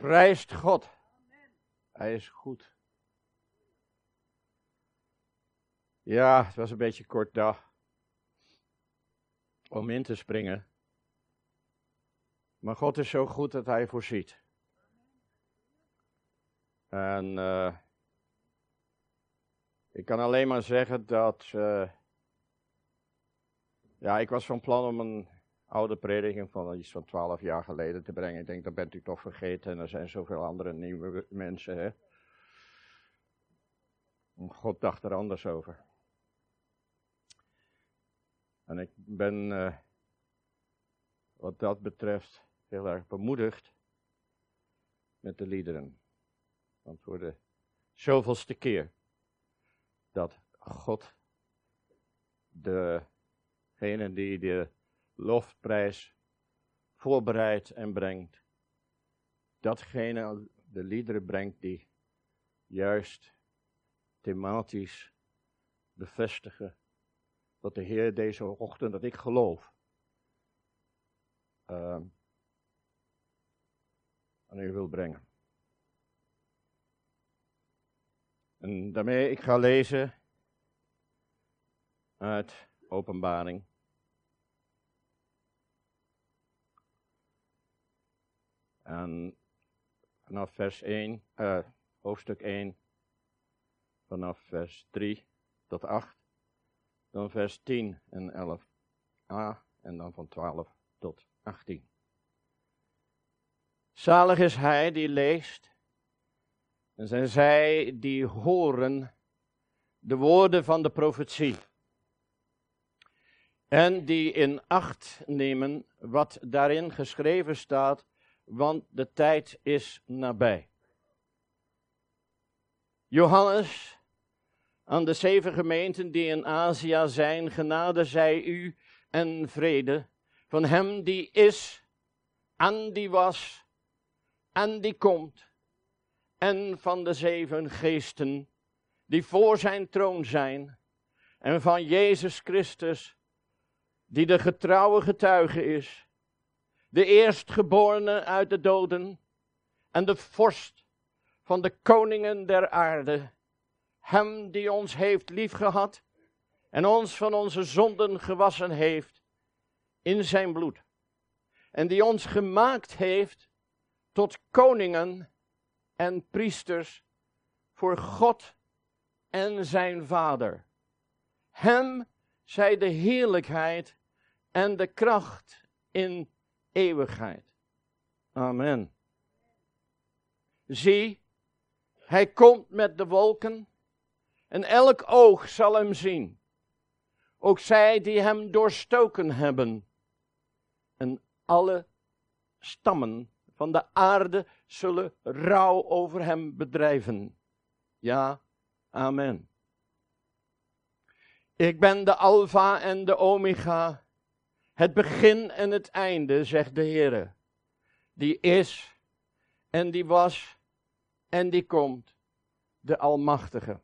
Prijst God. Hij is goed. Ja, het was een beetje kort dag om in te springen. Maar God is zo goed dat Hij voorziet. En uh, ik kan alleen maar zeggen dat. Uh, ja, ik was van plan om een oude prediking van iets van twaalf jaar geleden te brengen. Ik denk, dat bent u toch vergeten en er zijn zoveel andere nieuwe mensen. Hè? God dacht er anders over. En ik ben uh, wat dat betreft heel erg bemoedigd met de liederen. Want voor de zoveelste keer dat God degene die de lofprijs voorbereidt en brengt, datgene de liederen brengt die juist thematisch bevestigen dat de Heer deze ochtend, dat ik geloof, aan u wil brengen. En daarmee, ik ga lezen uit Openbaring. En vanaf vers 1, uh, eh, hoofdstuk 1, vanaf vers 3 tot 8, dan vers 10 en 11a en dan van 12 tot 18. Zalig is hij die leest en zijn zij die horen de woorden van de profetie. En die in acht nemen wat daarin geschreven staat, want de tijd is nabij. Johannes, aan de zeven gemeenten die in Azië zijn, genade zij u en vrede van hem die is, en die was, en die komt en van de zeven geesten die voor zijn troon zijn, en van Jezus Christus, die de getrouwe getuige is, de eerstgeborene uit de doden en de vorst van de koningen der aarde, hem die ons heeft liefgehad en ons van onze zonden gewassen heeft in zijn bloed, en die ons gemaakt heeft tot koningen en priesters voor God en zijn Vader. Hem zij de heerlijkheid en de kracht in eeuwigheid. Amen. Zie, hij komt met de wolken en elk oog zal hem zien. Ook zij die hem doorstoken hebben. En alle stammen van de aarde zullen rouw over hem bedrijven. Ja, amen. Ik ben de Alpha en de Omega, het begin en het einde, zegt de Heer. Die is en die was en die komt, de Almachtige.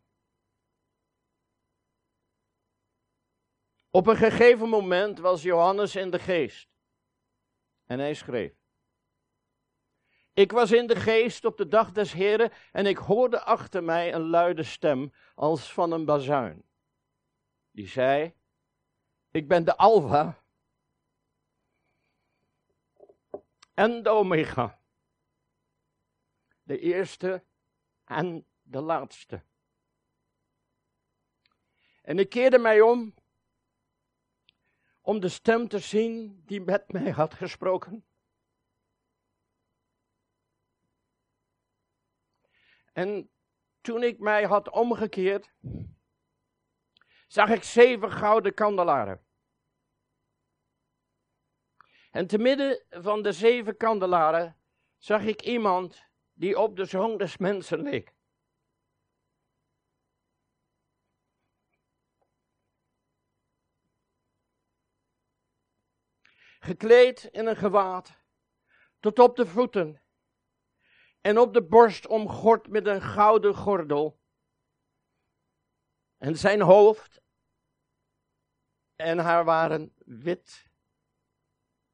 Op een gegeven moment was Johannes in de geest en hij schreef. Ik was in de geest op de dag des Heren en ik hoorde achter mij een luide stem als van een bazuin. Die zei, ik ben de Alpha en de Omega. De eerste en de laatste. En ik keerde mij om om de stem te zien die met mij had gesproken. En toen ik mij had omgekeerd, zag ik zeven gouden kandelaren. En te midden van de zeven kandelaren zag ik iemand die op de zoon des mensen leek. Gekleed in een gewaad tot op de voeten en op de borst omgord met een gouden gordel. En zijn hoofd en haar waren wit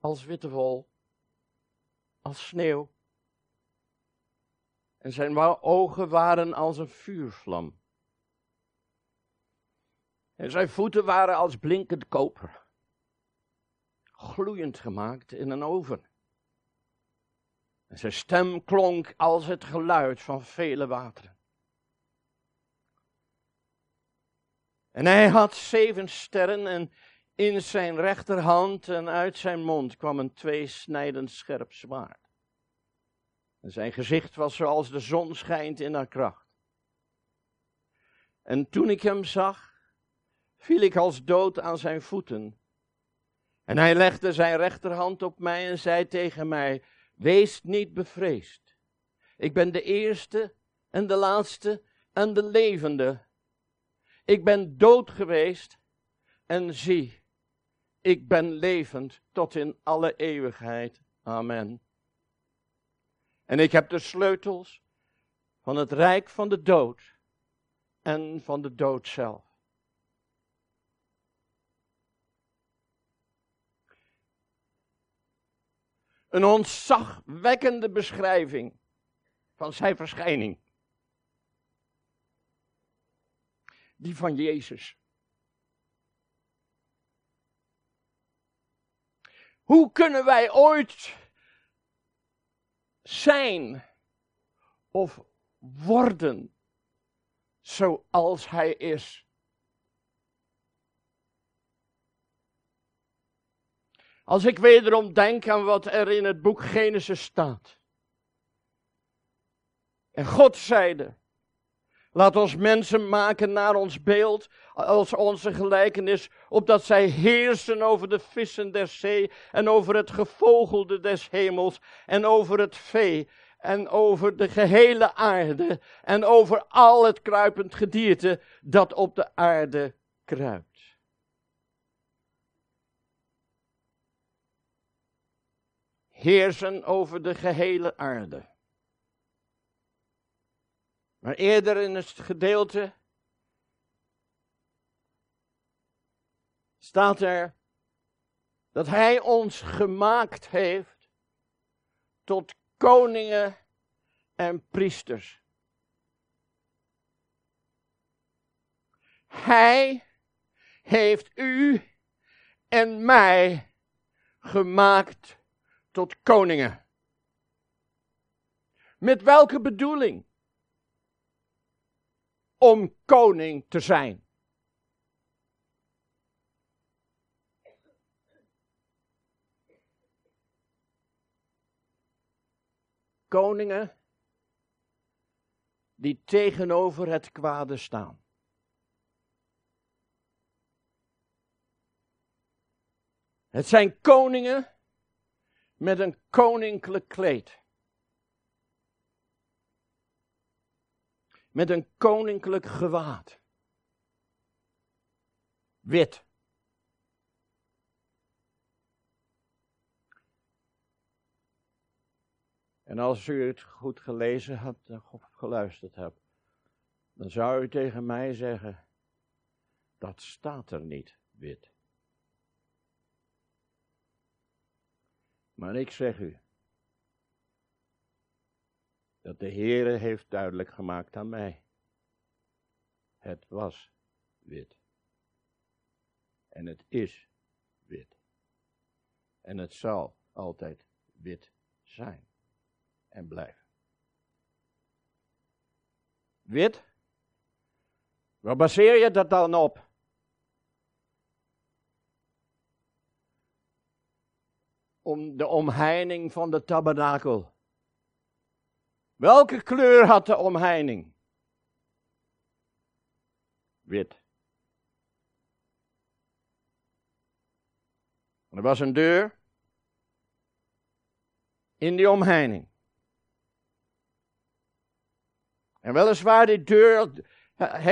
als witte wol, als sneeuw. En zijn ogen waren als een vuurvlam. En zijn voeten waren als blinkend koper. Gloeiend gemaakt in een oven. En zijn stem klonk als het geluid van vele wateren. En hij had zeven sterren en in zijn rechterhand en uit zijn mond kwam een tweesnijdend scherp zwaard. En zijn gezicht was zoals de zon schijnt in haar kracht. En toen ik hem zag, viel ik als dood aan zijn voeten. En hij legde zijn rechterhand op mij en zei tegen mij: Wees niet bevreesd. Ik ben de eerste en de laatste en de levende. Ik ben dood geweest en zie, ik ben levend tot in alle eeuwigheid. Amen. En ik heb de sleutels van het rijk van de dood en van de dood zelf. Een ontzagwekkende beschrijving van zijn verschijning. Die van Jezus. Hoe kunnen wij ooit zijn of worden zoals Hij is? Als ik wederom denk aan wat er in het boek Genesis staat. En God zeide, laat ons mensen maken naar ons beeld, als onze gelijkenis, opdat zij heersen over de vissen der zee en over het gevogelde des hemels en over het vee en over de gehele aarde en over al het kruipend gedierte dat op de aarde kruipt. heersen over de gehele aarde. Maar eerder in het gedeelte staat er dat Hij ons gemaakt heeft tot koningen en priesters. Hij heeft u en mij gemaakt tot koningen. Met welke bedoeling? Om koning te zijn. Koningen die tegenover het kwade staan. Het zijn koningen met een koninklijk kleed. Met een koninklijk gewaad. Wit. En als u het goed gelezen hebt of geluisterd hebt, dan zou u tegen mij zeggen, dat staat er niet, wit. Maar ik zeg u, dat de Heere heeft duidelijk gemaakt aan mij. Het was wit. En het is wit. En het zal altijd wit zijn en blijven. Wit? Waar baseer je dat dan op? om de omheining van de tabernakel. Welke kleur had de omheining? Wit. Er was een deur in die omheining. En weliswaar die deur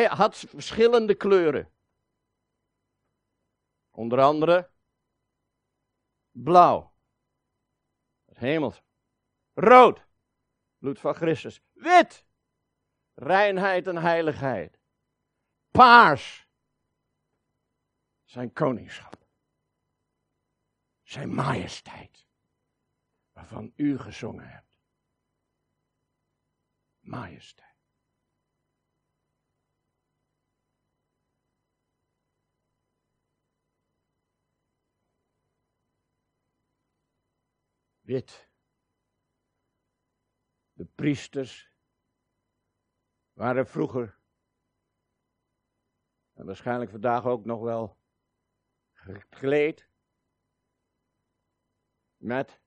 had verschillende kleuren. Onder andere blauw hemels. Rood, bloed van Christus. Wit, reinheid en heiligheid. Paars, zijn koningschap. Zijn majesteit, waarvan u gezongen hebt. majesteit. Wit. De priesters waren vroeger, en waarschijnlijk vandaag ook nog wel, gekleed met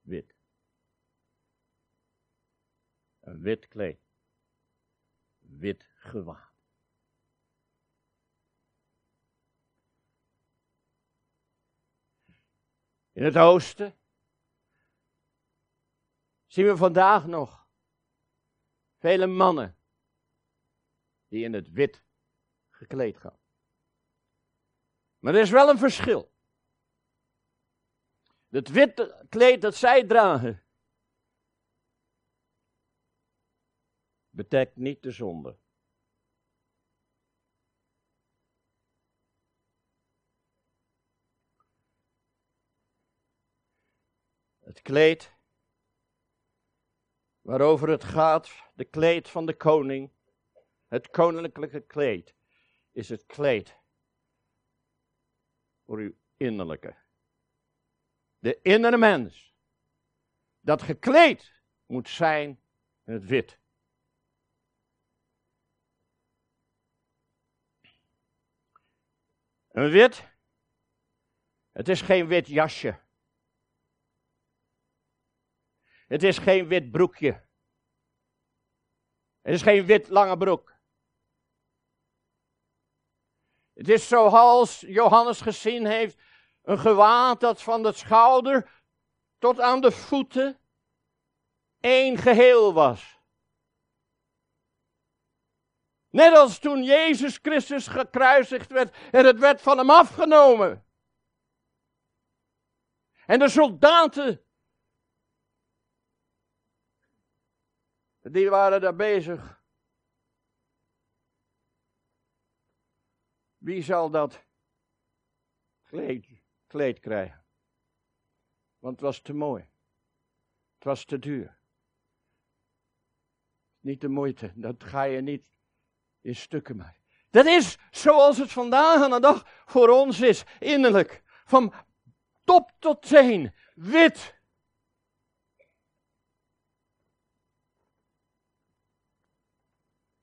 wit. Een wit kleed. Wit gewaad. In het oosten zien we vandaag nog vele mannen die in het wit gekleed gaan. Maar er is wel een verschil. Het witte kleed dat zij dragen, bedekt niet de zonde. Het kleed waarover het gaat, de kleed van de koning, het koninklijke kleed, is het kleed voor uw innerlijke. De innere mens, dat gekleed moet zijn in het wit. Een wit, het is geen wit jasje. Het is geen wit broekje. Het is geen wit lange broek. Het is zoals Johannes gezien heeft, een gewaad dat van de schouder tot aan de voeten één geheel was. Net als toen Jezus Christus gekruisigd werd en het werd van hem afgenomen. En de soldaten Die waren daar bezig. Wie zal dat kleed, kleed krijgen? Want het was te mooi. Het was te duur. Niet de moeite. Dat ga je niet in stukken maken. Dat is zoals het vandaag aan de dag voor ons is, innerlijk. Van top tot teen, wit.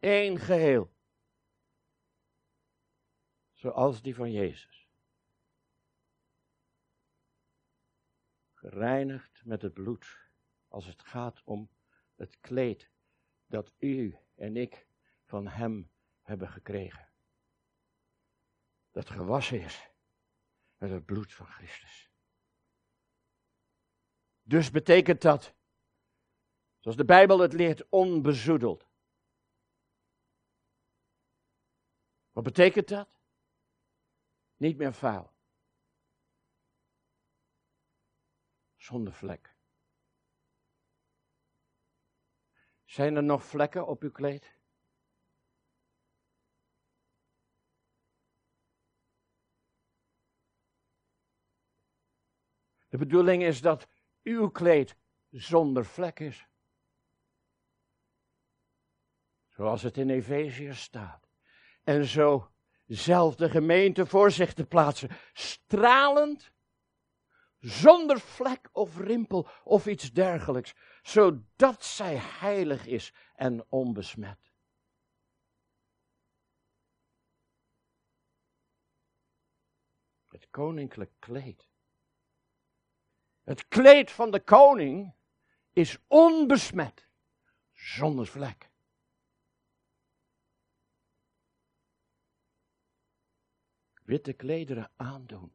Één geheel. Zoals die van Jezus. Gereinigd met het bloed, als het gaat om het kleed dat u en ik van Hem hebben gekregen. Dat gewassen is met het bloed van Christus. Dus betekent dat, zoals de Bijbel het leert, onbezoedeld. Wat betekent dat? Niet meer vuil. Zonder vlek. Zijn er nog vlekken op uw kleed? De bedoeling is dat uw kleed zonder vlek is. Zoals het in Efezië staat en zo zelf de gemeente voor zich te plaatsen. Stralend, zonder vlek of rimpel of iets dergelijks, zodat zij heilig is en onbesmet. Het koninklijk kleed. Het kleed van de koning is onbesmet, zonder vlek. Witte klederen aandoen.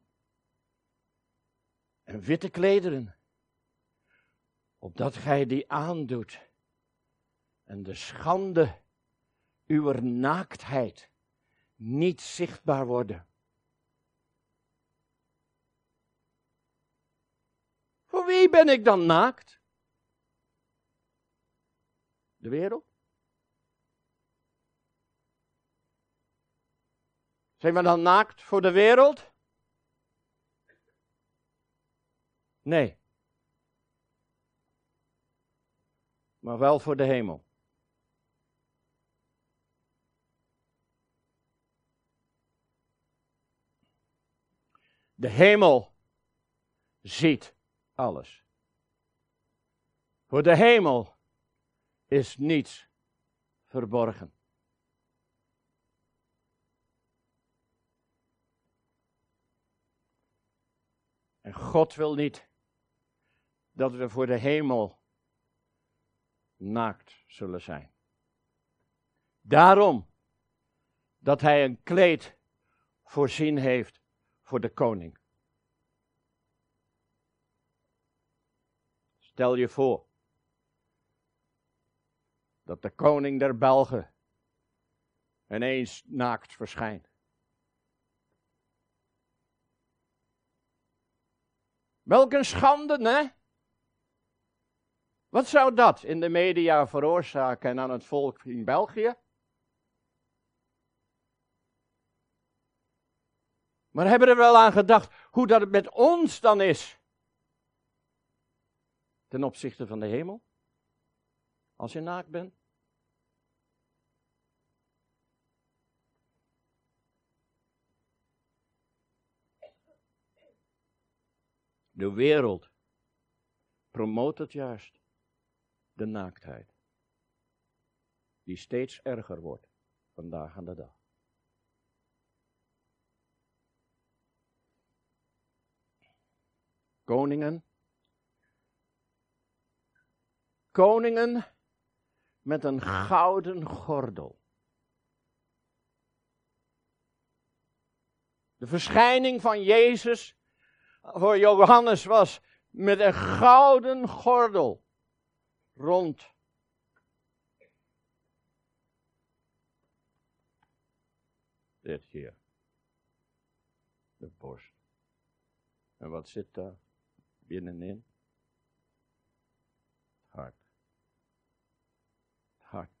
En witte klederen, opdat gij die aandoet en de schande uw naaktheid niet zichtbaar worden. Voor wie ben ik dan naakt? De wereld? Zijn we dan naakt voor de wereld? Nee. Maar wel voor de hemel. De hemel ziet alles. Voor de hemel is niets verborgen. En God wil niet dat we voor de hemel naakt zullen zijn. Daarom dat hij een kleed voorzien heeft voor de koning. Stel je voor dat de koning der Belgen ineens naakt verschijnt. Welk een schande, hè? Wat zou dat in de media veroorzaken aan het volk in België? Maar hebben we er wel aan gedacht hoe dat het met ons dan is? Ten opzichte van de hemel? Als je naakt bent? De wereld promoot het juist, de naaktheid, die steeds erger wordt vandaag aan de dag. Koningen, koningen met een gouden gordel. De verschijning van Jezus voor Johannes was met een gouden gordel rond. Dit hier. De borst. En wat zit daar binnenin? Het hart. Hart.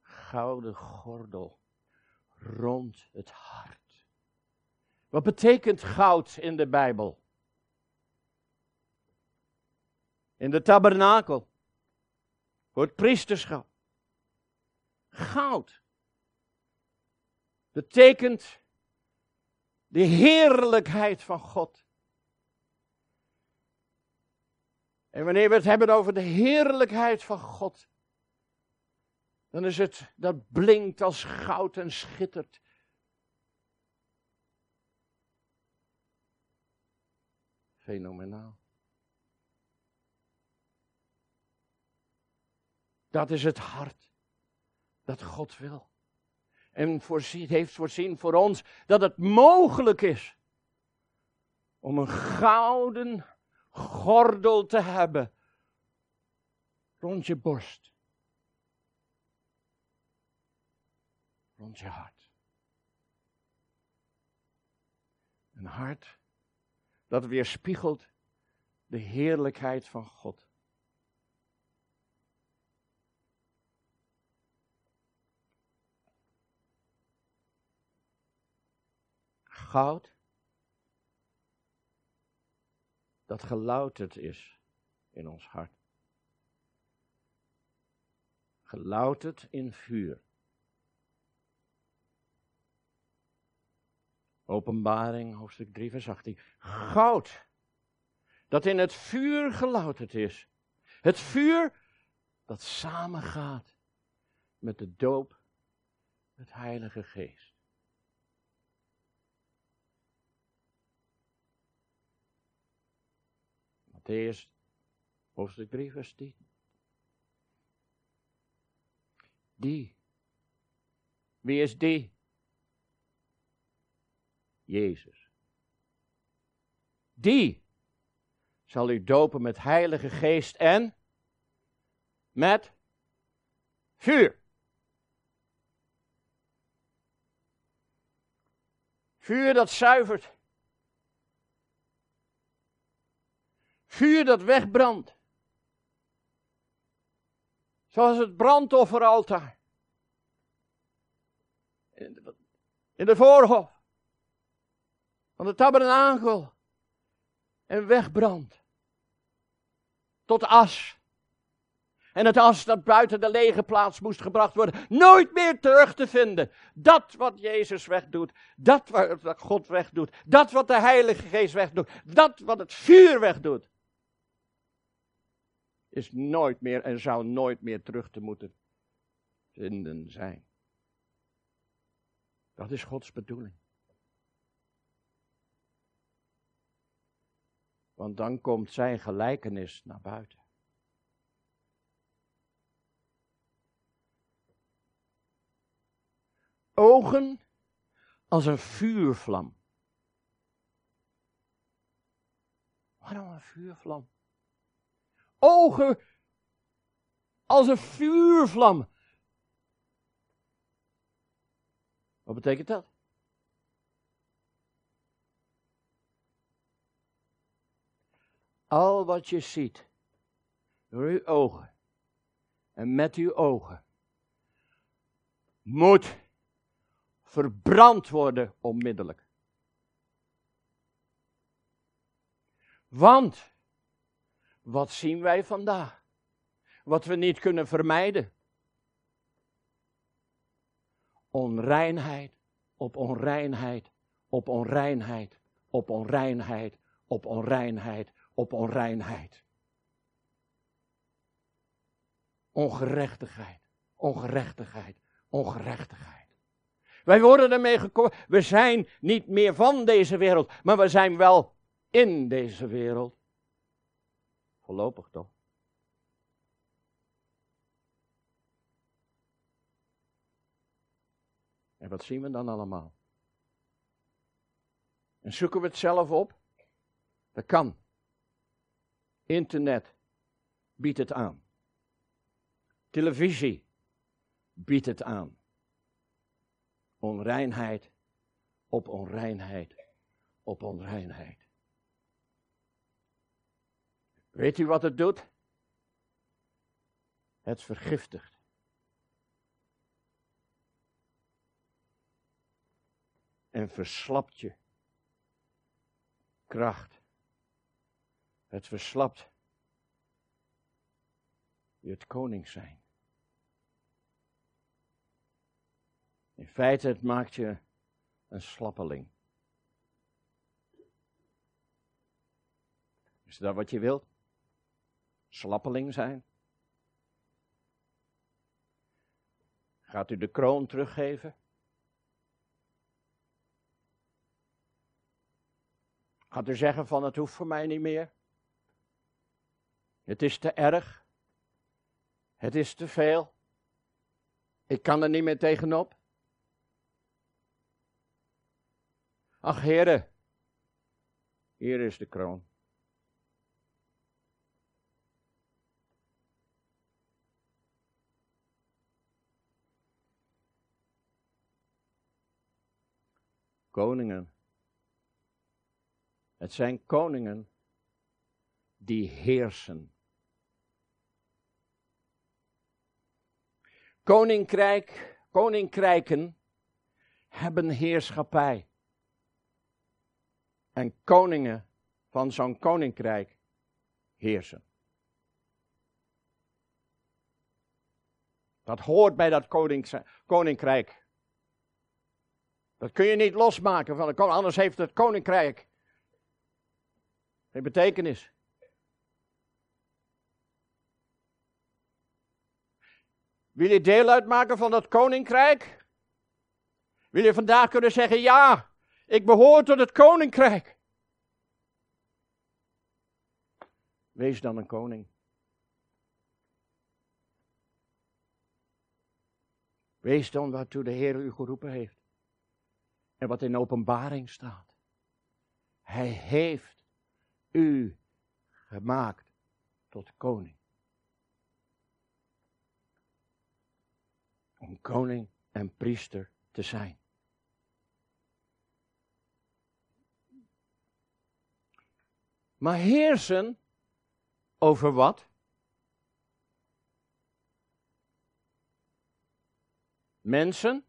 Gouden gordel rond het hart. Wat betekent goud in de Bijbel? In de tabernakel. Voor het priesterschap. Goud. Betekent de heerlijkheid van God. En wanneer we het hebben over de heerlijkheid van God, dan is het dat blinkt als goud en schittert. Fenomenaal. Dat is het hart dat God wil. En voorzien, heeft voorzien voor ons dat het mogelijk is om een gouden gordel te hebben rond je borst. Rond je hart. Een hart dat weerspiegelt de heerlijkheid van God. Goud dat gelouterd is in ons hart. Gelouterd in vuur. Openbaring, hoofdstuk 3, vers 18. Goud, dat in het vuur gelouterd is. Het vuur dat samengaat met de doop, het Heilige Geest. Matthäus, hoofdstuk 3, vers 10. Die. Wie is die? Jezus. Die zal u dopen met heilige geest en met vuur. Vuur dat zuivert. Vuur dat wegbrandt. Zoals het brandofferaltaar. In de voorhof van de tabernakel en wegbrandt tot as. En het as dat buiten de lege plaats moest gebracht worden, nooit meer terug te vinden. Dat wat Jezus wegdoet, dat wat God wegdoet, dat wat de Heilige Geest wegdoet, dat wat het vuur wegdoet, is nooit meer en zou nooit meer terug te moeten vinden zijn. Dat is Gods bedoeling. Want dan komt zijn gelijkenis naar buiten. Ogen als een vuurvlam. Waarom een vuurvlam? Ogen als een vuurvlam. Wat betekent dat? Al wat je ziet door uw ogen en met uw ogen moet verbrand worden onmiddellijk. Want wat zien wij vandaag? Wat we niet kunnen vermijden. Onreinheid op onreinheid op onreinheid op onreinheid op onreinheid op onreinheid. Ongerechtigheid, ongerechtigheid, ongerechtigheid. Wij worden ermee gekomen. We zijn niet meer van deze wereld, maar we zijn wel in deze wereld. Voorlopig toch? En wat zien we dan allemaal? En zoeken we het zelf op? Dat kan. Internet biedt het aan. Televisie biedt het aan. Onreinheid op onreinheid op onreinheid. Weet u wat het doet? Het vergiftigt. En verslapt je kracht. Het verslapt je het koning zijn. In feite, het maakt je een slappeling. Is dat wat je wilt? Slappeling zijn? Gaat u de kroon teruggeven? Gaat u zeggen van het hoeft voor mij niet meer? Het is te erg. Het is te veel. Ik kan er niet meer tegenop. Ach, heren, hier is de kroon. Koningen. Het zijn koningen die heersen. Koninkrijk, koninkrijken hebben heerschappij. En koningen van zo'n koninkrijk heersen. Dat hoort bij dat koninkrijk. Dat kun je niet losmaken van de koning, anders heeft het koninkrijk geen betekenis. Wil je deel uitmaken van dat koninkrijk? Wil je vandaag kunnen zeggen: Ja, ik behoor tot het koninkrijk? Wees dan een koning. Wees dan waartoe de Heer u geroepen heeft. En wat in openbaring staat. Hij heeft u gemaakt tot koning. Om koning en priester te zijn. Maar heersen over wat? Mensen.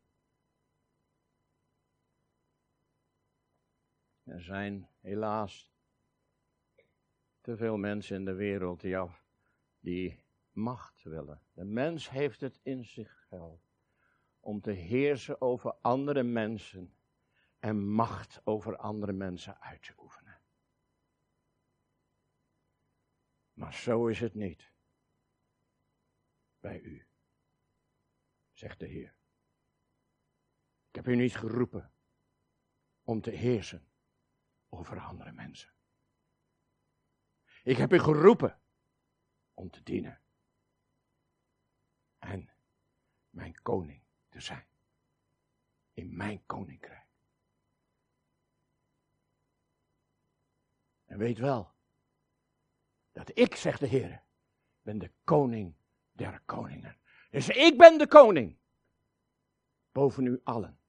Er zijn helaas te veel mensen in de wereld die, af, die macht willen. De mens heeft het in zich geld om te heersen over andere mensen en macht over andere mensen uit te oefenen. Maar zo is het niet bij u, zegt de Heer. Ik heb u niet geroepen om te heersen over andere mensen. Ik heb u geroepen om te dienen. En mijn koning zijn. In mijn koninkrijk. En weet wel dat ik, zegt de Heer, ben de koning der koningen. Dus ik ben de koning. Boven u allen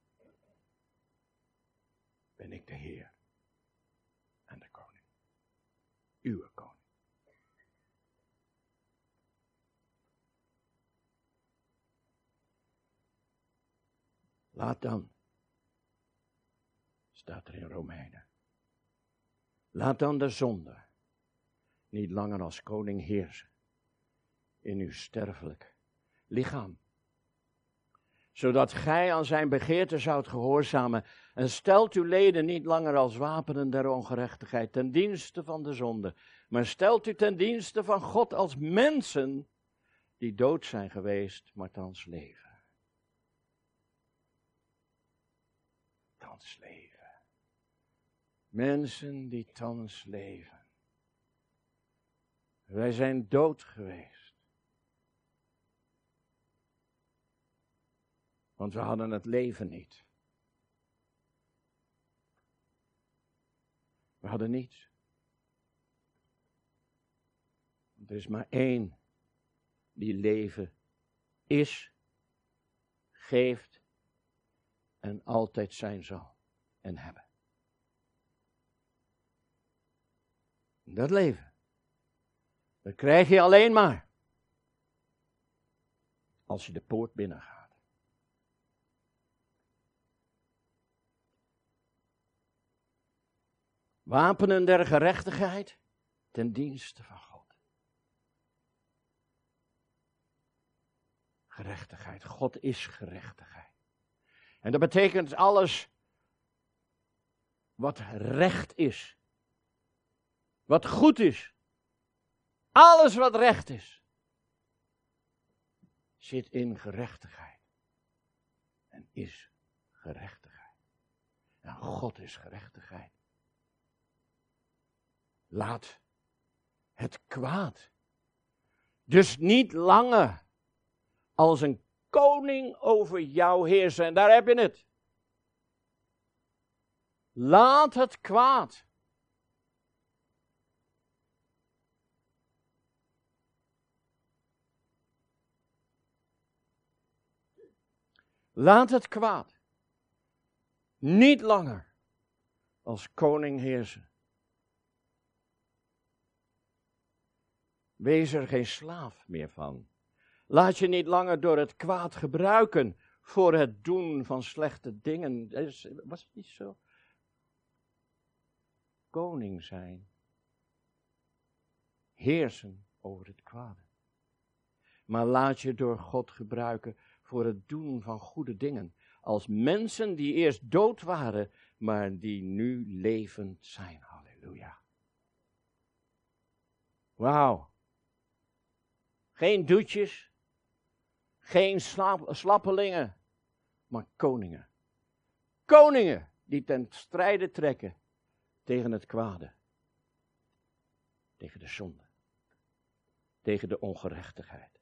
ben ik de Heer en de koning. Uwe koning. Laat dan, staat er in Romeinen, laat dan de zonde niet langer als koning heersen in uw sterfelijk lichaam. Zodat gij aan zijn begeerte zoudt gehoorzamen en stelt uw leden niet langer als wapenen der ongerechtigheid ten dienste van de zonde, maar stelt u ten dienste van God als mensen die dood zijn geweest, maar thans leven. Thans leven. Mensen die thans leven. Wij zijn dood geweest. Want we hadden het leven niet. We hadden niets. Er is maar één die leven is, geeft en altijd zijn zal en hebben. Dat leven, dat krijg je alleen maar als je de poort binnengaat. Wapenen der gerechtigheid ten dienste van God. Gerechtigheid. God is gerechtigheid. En dat betekent alles wat recht is. Wat goed is. Alles wat recht is. Zit in gerechtigheid. En is gerechtigheid. En God is gerechtigheid. Laat het kwaad. Dus niet langer als een koning over jou heersen. En daar heb je het. Laat het kwaad. Laat het kwaad niet langer als koning heersen. Wees er geen slaaf meer van. Laat je niet langer door het kwaad gebruiken voor het doen van slechte dingen. Was het niet zo? Koning zijn. Heersen over het kwade. Maar laat je door God gebruiken voor het doen van goede dingen. Als mensen die eerst dood waren, maar die nu levend zijn. Halleluja. Wauw. Geen doetjes, geen slappelingen, maar koningen. Koningen die ten strijde trekken tegen het kwade. Tegen de zonde. Tegen de ongerechtigheid.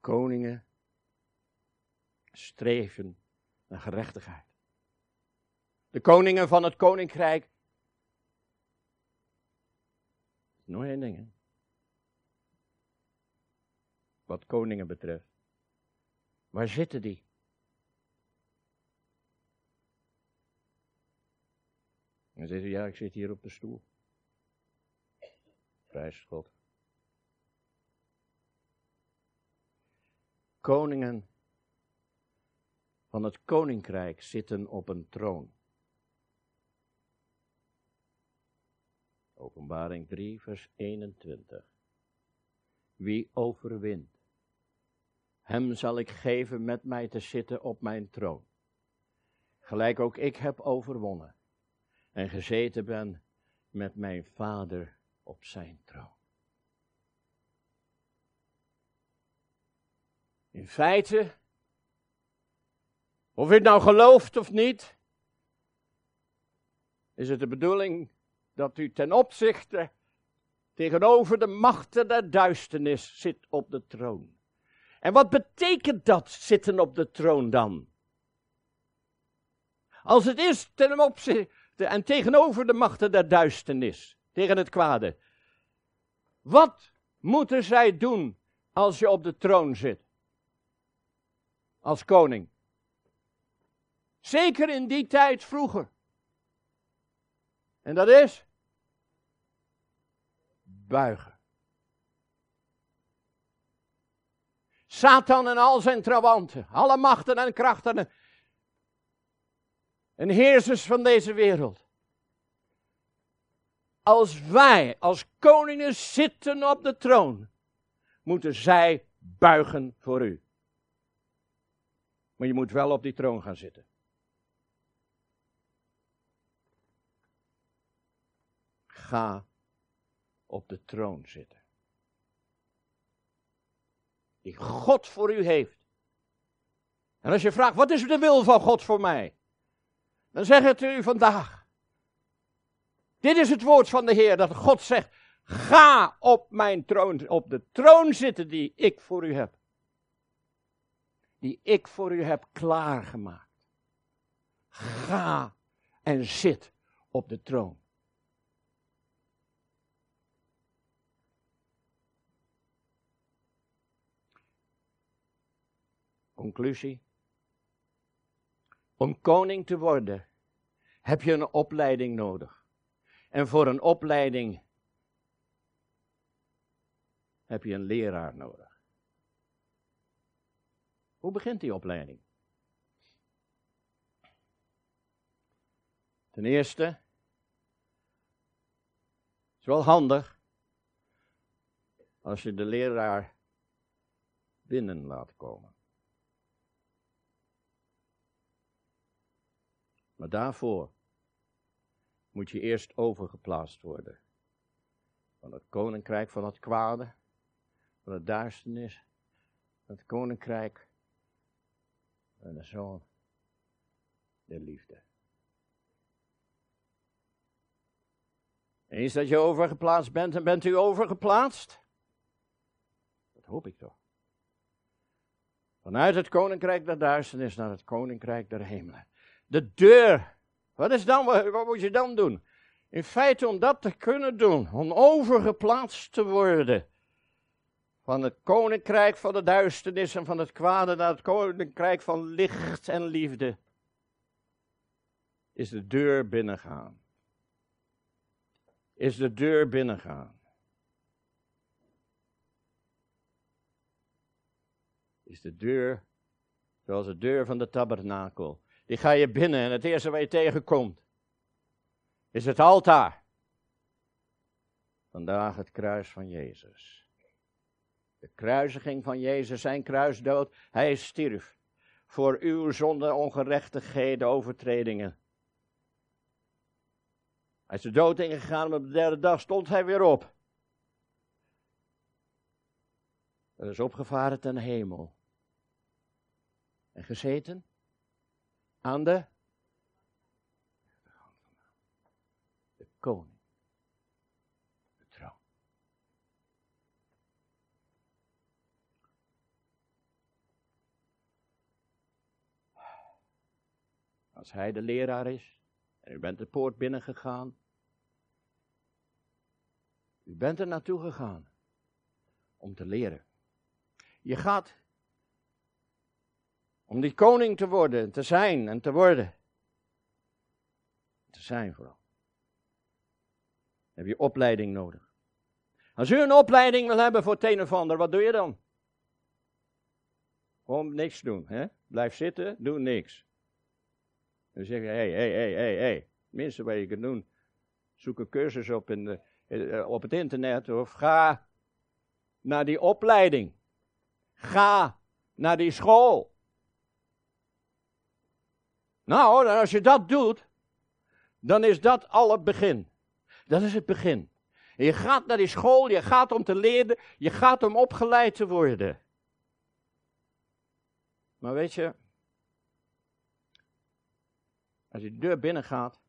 Koningen streven naar gerechtigheid. De koningen van het koninkrijk Nog één ding. Wat koningen betreft. Waar zitten die? En hij, ja, ik zit hier op de stoel. Prijs God. Koningen van het koninkrijk zitten op een troon. Openbaring 3, vers 21. Wie overwint, hem zal ik geven met mij te zitten op mijn troon. Gelijk ook ik heb overwonnen en gezeten ben met mijn vader op zijn troon. In feite, of u het nou gelooft of niet, is het de bedoeling dat u ten opzichte tegenover de machten der duisternis zit op de troon. En wat betekent dat zitten op de troon dan? Als het is ten opzichte en tegenover de machten der duisternis, tegen het kwade. Wat moeten zij doen als je op de troon zit? Als koning. Zeker in die tijd vroeger. En dat is buigen. Satan en al zijn trawanten, alle machten en krachten en heersers van deze wereld. Als wij als koningen zitten op de troon, moeten zij buigen voor u. Maar je moet wel op die troon gaan zitten. Ga op de troon zitten. Die God voor u heeft. En als je vraagt, wat is de wil van God voor mij? Dan zeg het u vandaag. Dit is het woord van de Heer, dat God zegt, ga op mijn troon, op de troon zitten die ik voor u heb. Die ik voor u heb klaargemaakt. Ga en zit op de troon. Conclusie. Om koning te worden heb je een opleiding nodig. En voor een opleiding heb je een leraar nodig. Hoe begint die opleiding? Ten eerste, het is wel handig als je de leraar binnen laat komen. Maar daarvoor moet je eerst overgeplaatst worden. Van het koninkrijk van het kwade, van het duisternis, van het koninkrijk van de zoon der liefde. Eens dat je overgeplaatst bent, en bent u overgeplaatst? Dat hoop ik toch. Vanuit het koninkrijk der duisternis naar het koninkrijk der hemelen de deur. Wat is dan, wat moet je dan doen? In feite om dat te kunnen doen, om overgeplaatst te worden van het koninkrijk van de duisternis en van het kwade naar het koninkrijk van licht en liefde, is de deur binnengaan. Is de deur binnengaan. Is de deur, zoals de deur van de tabernakel, die ga je binnen en het eerste wat je tegenkomt is het altaar. Vandaag het kruis van Jezus. De kruisiging van Jezus, zijn kruisdood, hij stierf voor uw zonde, ongerechtigheden, overtredingen. Hij is de dood ingegaan en op de derde dag stond hij weer op. Er is opgevaren ten hemel. En gezeten aan de koning, de troon. Als hij de leraar is en u bent de poort binnengegaan, u bent er naartoe gegaan om te leren. Je gaat om die koning te worden, te zijn en te worden. Te zijn vooral. heb je opleiding nodig. Als u een opleiding wil hebben voor het een of ander, wat doe je dan? Gewoon niks doen. Hè? Blijf zitten, doe niks. Dan zeg je, hé, hé, hé, hé, hé. Het minste wat je kunt doen, zoek een cursus op in de, eh, op het internet of ga naar die opleiding. Ga naar die school. Nou, als je dat doet, dan is dat al het begin. Dat is het begin. je gaat naar die school, je gaat om te leren, je gaat om opgeleid te worden. Maar weet je, als je de deur binnen gaat,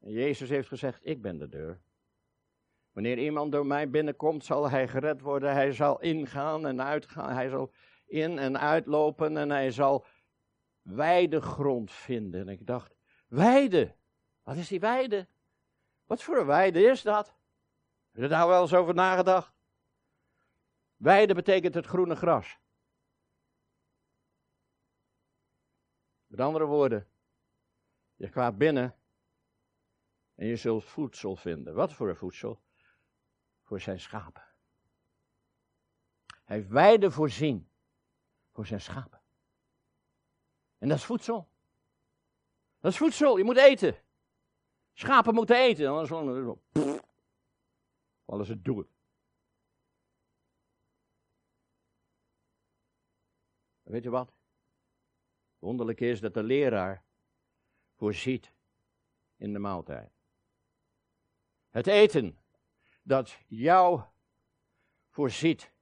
en Jezus heeft gezegd, ik ben de deur. Wanneer iemand door mij binnenkomt, zal hij gered worden. Hij zal ingaan en uitgaan. Hij zal in en uitlopen en hij zal weide grond vinden. En ik dacht, weide? Wat is die weide? Wat voor een weide is dat? Heb je daar wel eens over nagedacht? Weide betekent het groene gras. Met andere woorden, je gaat binnen en je zult voedsel vinden. Wat voor een voedsel? Voor zijn schapen. Hij heeft weide voorzien voor zijn schapen. En dat is voedsel. Dat is voedsel, je moet eten. Schapen moeten eten, anders vallen ze dood. Weet je wat? Wonderlijk is dat de leraar voorziet in de maaltijd. Het eten dat jou voorziet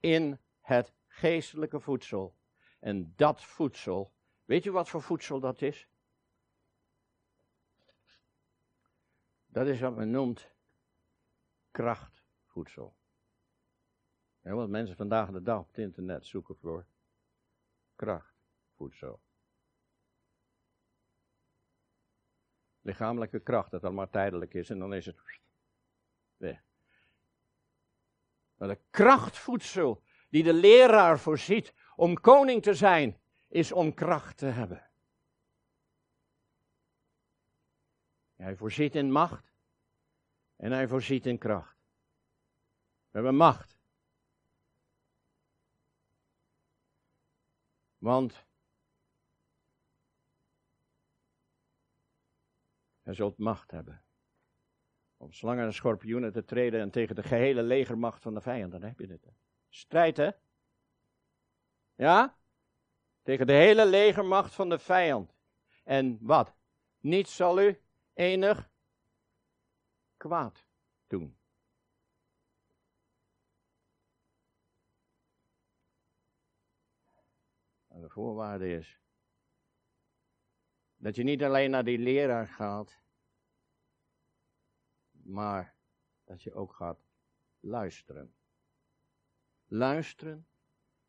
in het geestelijke voedsel. En dat voedsel, weet je wat voor voedsel dat is? Dat is wat men noemt krachtvoedsel. Ja, wat mensen vandaag de dag op het internet zoeken voor krachtvoedsel. lichamelijke kracht, dat allemaal tijdelijk is en dan is het weg. Maar de krachtvoedsel die de leraar voorziet om koning te zijn, is om kracht te hebben. Hij voorziet in macht en hij voorziet in kracht. We hebben macht. Want Hij zult macht hebben. Om slangen en schorpioenen te treden en tegen de gehele legermacht van de vijand. Dan heb je het. Strijd, hè? Ja? Tegen de hele legermacht van de vijand. En wat? Niets zal u enig kwaad doen. En de voorwaarde is dat je niet alleen naar die leraar gaat, maar dat je ook gaat luisteren. Luisteren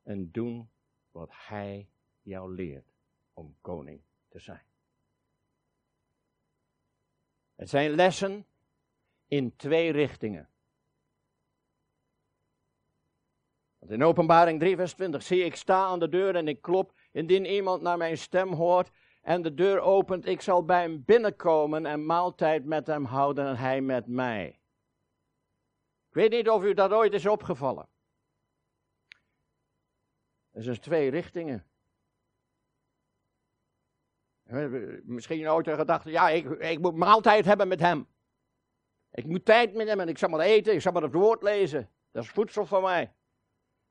en doen wat hij jou leert om koning te zijn. Het zijn lessen in twee richtingen. Want in Openbaring 3, vers 20 zie ik sta aan de deur en ik klop. Indien iemand naar mijn stem hoort en de deur opent, ik zal bij hem binnenkomen en maaltijd met hem houden en hij met mij. Ik weet niet of u dat ooit is opgevallen. Er zijn twee richtingen. Misschien ooit gedacht, ja, ik, ik moet maaltijd hebben met hem. Ik moet tijd met hem en ik zal maar eten, ik zal maar het woord lezen. Dat is voedsel voor mij.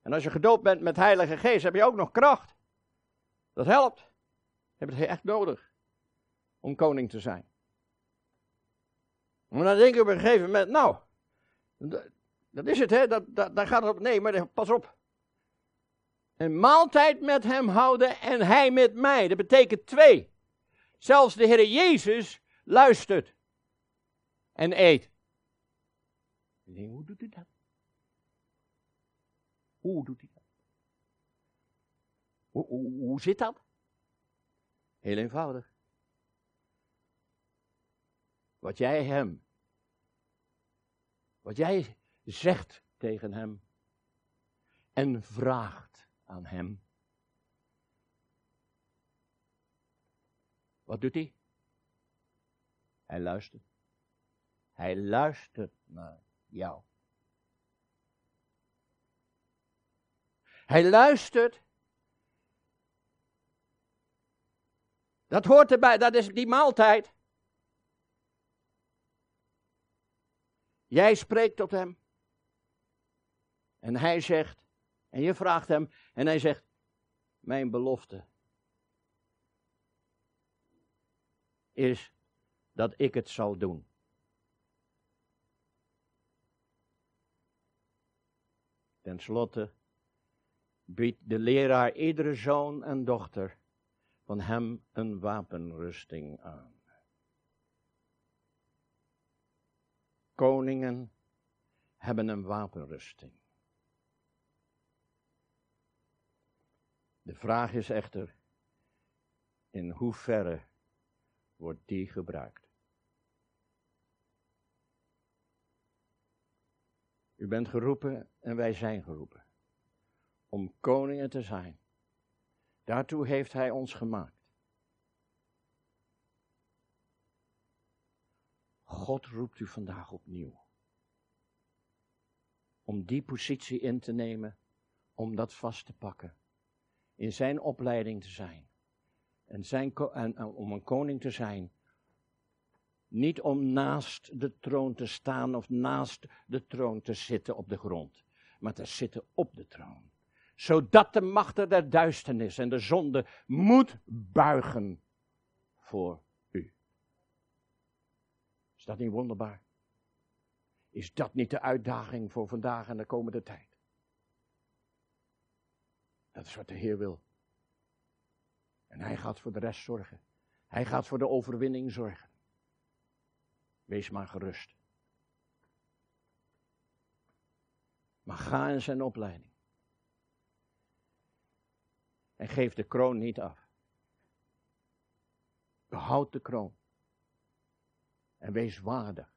En als je gedoopt bent met Heilige Geest, heb je ook nog kracht. Dat helpt. Je hebt het echt nodig om koning te zijn. Maar dan denk je op een gegeven moment, nou, dat is het, hè? Dat, dat, daar gaat het op. Nee, maar pas op. Een maaltijd met hem houden en hij met mij. Dat betekent twee. Zelfs de Heer Jezus luistert en eet. hoe doet hij dat? Hoe doet hij dat? Hoe, hoe, hoe zit dat? Heel eenvoudig. Wat jij hem, wat jij zegt tegen hem en vraagt aan hem. Wat doet hij? Hij luistert. Hij luistert naar jou. Hij luistert Dat hoort erbij, dat is die maaltijd. Jij spreekt tot hem. En hij zegt, en je vraagt hem, en hij zegt, mijn belofte is dat ik het zal doen. Ten slotte biedt de leraar iedere zoon en dochter van hem een wapenrusting aan. Koningen hebben een wapenrusting. De vraag is echter, in hoeverre wordt die gebruikt? U bent geroepen en wij zijn geroepen om koningen te zijn. Daartoe heeft Hij ons gemaakt. God roept u vandaag opnieuw. Om die positie in te nemen, om dat vast te pakken. In zijn opleiding te zijn. En, zijn, en, om een koning te zijn. Niet om naast de troon te staan of naast de troon te zitten op de grond. Maar te zitten op de troon zodat de machten der duisternis en de zonde moet buigen voor u. Is dat niet wonderbaar? Is dat niet de uitdaging voor vandaag en de komende tijd? Dat is wat de Heer wil. En Hij gaat voor de rest zorgen. Hij gaat voor de overwinning zorgen. Wees maar gerust. Maar ga in zijn opleiding. En geef de kroon niet af. Behoud de kroon. En wees waardig.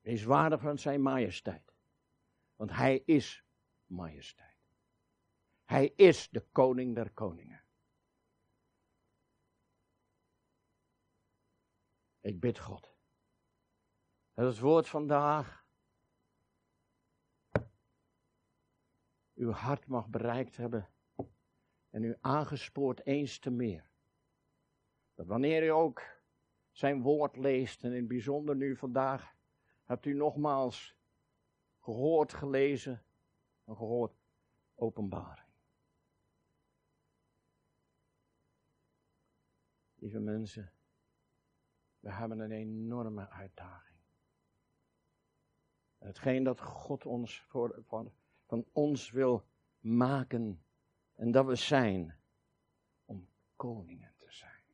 Wees waardig van zijn majesteit. Want hij is majesteit. Hij is de koning der koningen. Ik bid God. Dat het woord vandaag uw hart mag bereikt hebben en u aangespoord eens te meer. Dat wanneer u ook zijn woord leest, en in het bijzonder nu vandaag, hebt u nogmaals gehoord, gelezen en gehoord openbaring. Lieve mensen, we hebben een enorme uitdaging. Hetgeen dat God ons voor, van, van ons wil maken en dat we zijn om koningen te zijn.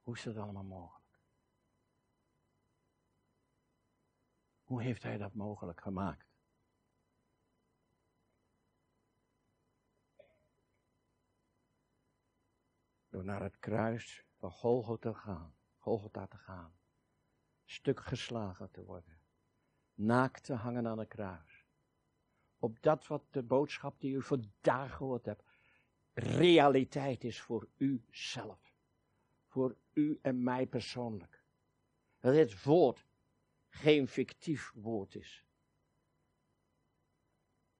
Hoe is dat allemaal mogelijk? Hoe heeft hij dat mogelijk gemaakt? Door naar het kruis van Golgotha te gaan, Golgotha te gaan, stuk geslagen te worden naakt te hangen aan een kruis. Op dat wat de boodschap die u vandaag gehoord hebt, realiteit is voor u zelf. Voor u en mij persoonlijk. Dat het woord geen fictief woord is.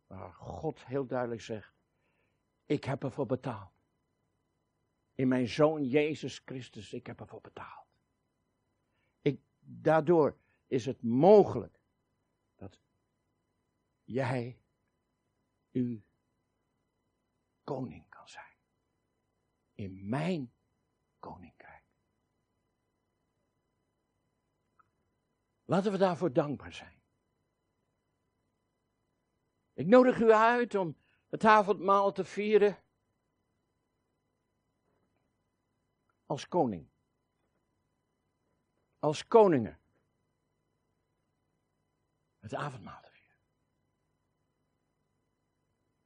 Maar God heel duidelijk zegt, ik heb ervoor betaald. In mijn zoon Jezus Christus, ik heb ervoor betaald. Ik, daardoor is het mogelijk jij uw koning kan zijn. In mijn koninkrijk. Laten we daarvoor dankbaar zijn. Ik nodig u uit om het avondmaal te vieren als koning. Als koningen. Het avondmaal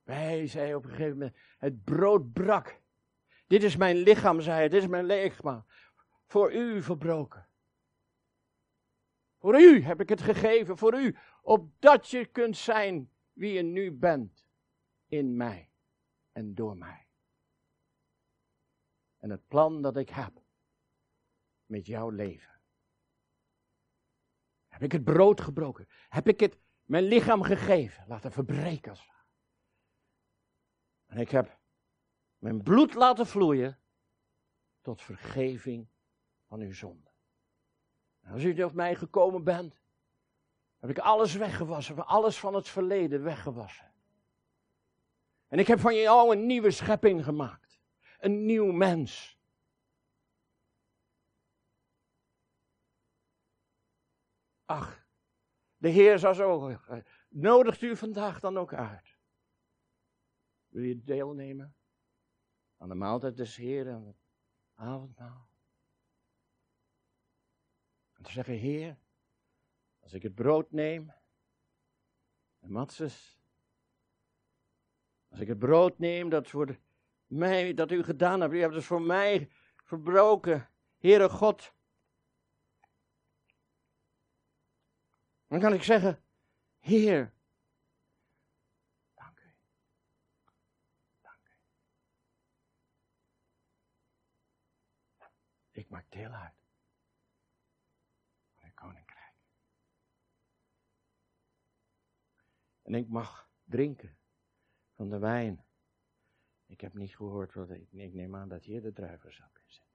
Wij, zei op een gegeven moment, het brood brak. Dit is mijn lichaam, zei hij, dit is mijn lichaam. Voor u verbroken. Voor u heb ik het gegeven, voor u, opdat je kunt zijn wie je nu bent. In mij en door mij. En het plan dat ik heb met jouw leven. Heb ik het brood gebroken? Heb ik het mijn lichaam gegeven? Laten verbreken en ik heb mijn bloed laten vloeien tot vergeving van uw zonde. Als u op mij gekomen bent, heb ik alles weggewassen, alles van het verleden weggewassen. En ik heb van jou een nieuwe schepping gemaakt. Een nieuw mens. Ach, de Heer zou zo. Nodigt u vandaag dan ook uit? Wil je deelnemen aan de maaltijd des Heeren, aan het avondmaal? En te zeggen, Heer, als ik het brood neem, en Matses, als ik het brood neem dat voor mij, dat u gedaan hebt, u hebt het voor mij verbroken, Heere God. Dan kan ik zeggen, Heer, dank u. Dank u. Ik maak deel uit van uw koninkrijk. En ik mag drinken van de wijn. Ik heb niet gehoord wat ik, ik neem aan dat hier de druivensap in zit.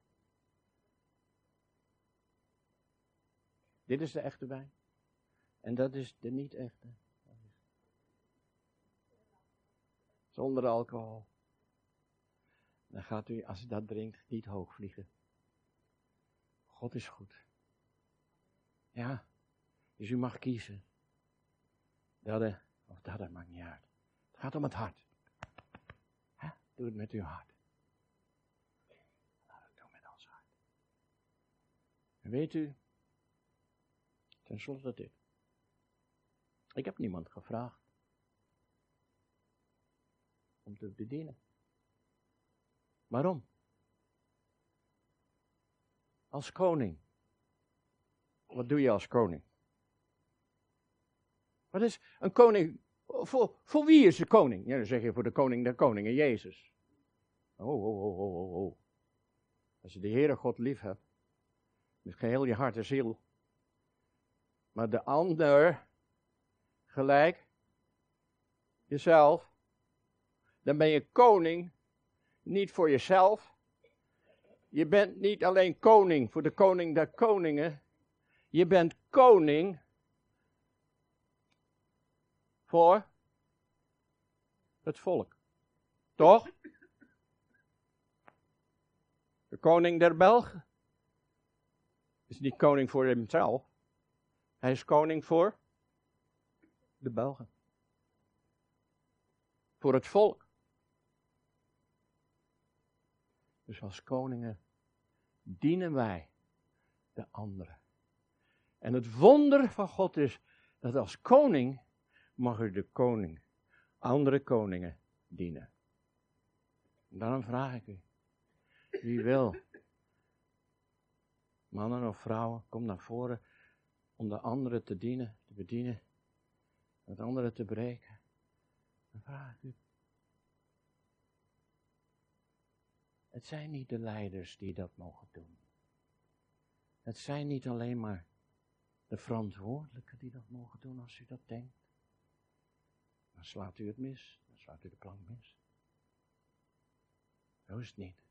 Dit is de echte wijn. En dat is de niet echte. Zonder alcohol. Dan gaat u, als u dat drinkt, niet hoog vliegen. God is goed. Ja, dus u mag kiezen. Dat of dat, maakt niet uit. Het gaat om het hart. Doe het met uw hart. Laat het doen met ons hart. En weet u, ten slotte dit. Ik heb niemand gevraagd om te bedienen. Waarom? Als koning. Wat doe je als koning? Wat is een koning? Voor, voor wie is de koning? Ja, dan zeg je voor de koning der koningen, Jezus. Oh, oh, oh, oh, oh. Als je de Heere God lief hebt, met geheel je hart en ziel, maar de ander gelijk jezelf, dan ben je koning niet voor jezelf. Je bent niet alleen koning voor de koning der koningen. Je bent koning voor het volk. Toch? De koning der Belgen is niet koning voor hemzelf. Hij is koning voor de Belgen. Voor het volk. Dus als koningen dienen wij de anderen. En het wonder van God is dat als koning mag u de koning, andere koningen dienen. En daarom vraag ik u, wie wil, mannen of vrouwen, kom naar voren om de anderen te dienen, te bedienen met anderen te breken. Dan vraag u. Het zijn niet de leiders die dat mogen doen. Het zijn niet alleen maar de verantwoordelijken die dat mogen doen als u dat denkt. Dan slaat u het mis, dan slaat u de plank mis. Zo is het niet.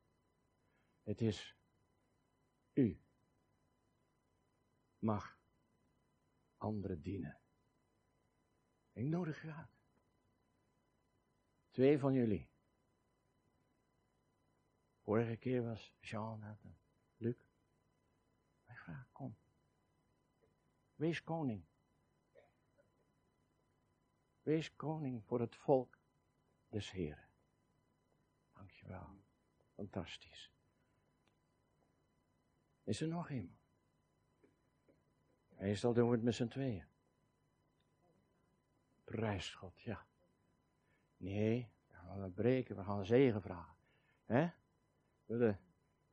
Het is u mag anderen dienen. Ik nodig u. Twee van jullie. Vorige keer was Jean en Luc. Ik vraag, kom. Wees koning. Wees koning voor het volk des Heren. Dankjewel. Fantastisch. Is er nog iemand? Meestal doen we het met z'n tweeën. Prijs God, ja. Nee, we gaan breken, we gaan zegen vragen. Hè? We willen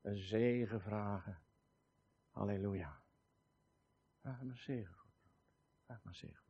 een zegen vragen. Halleluja. Vraag maar zegen Vraag maar zegen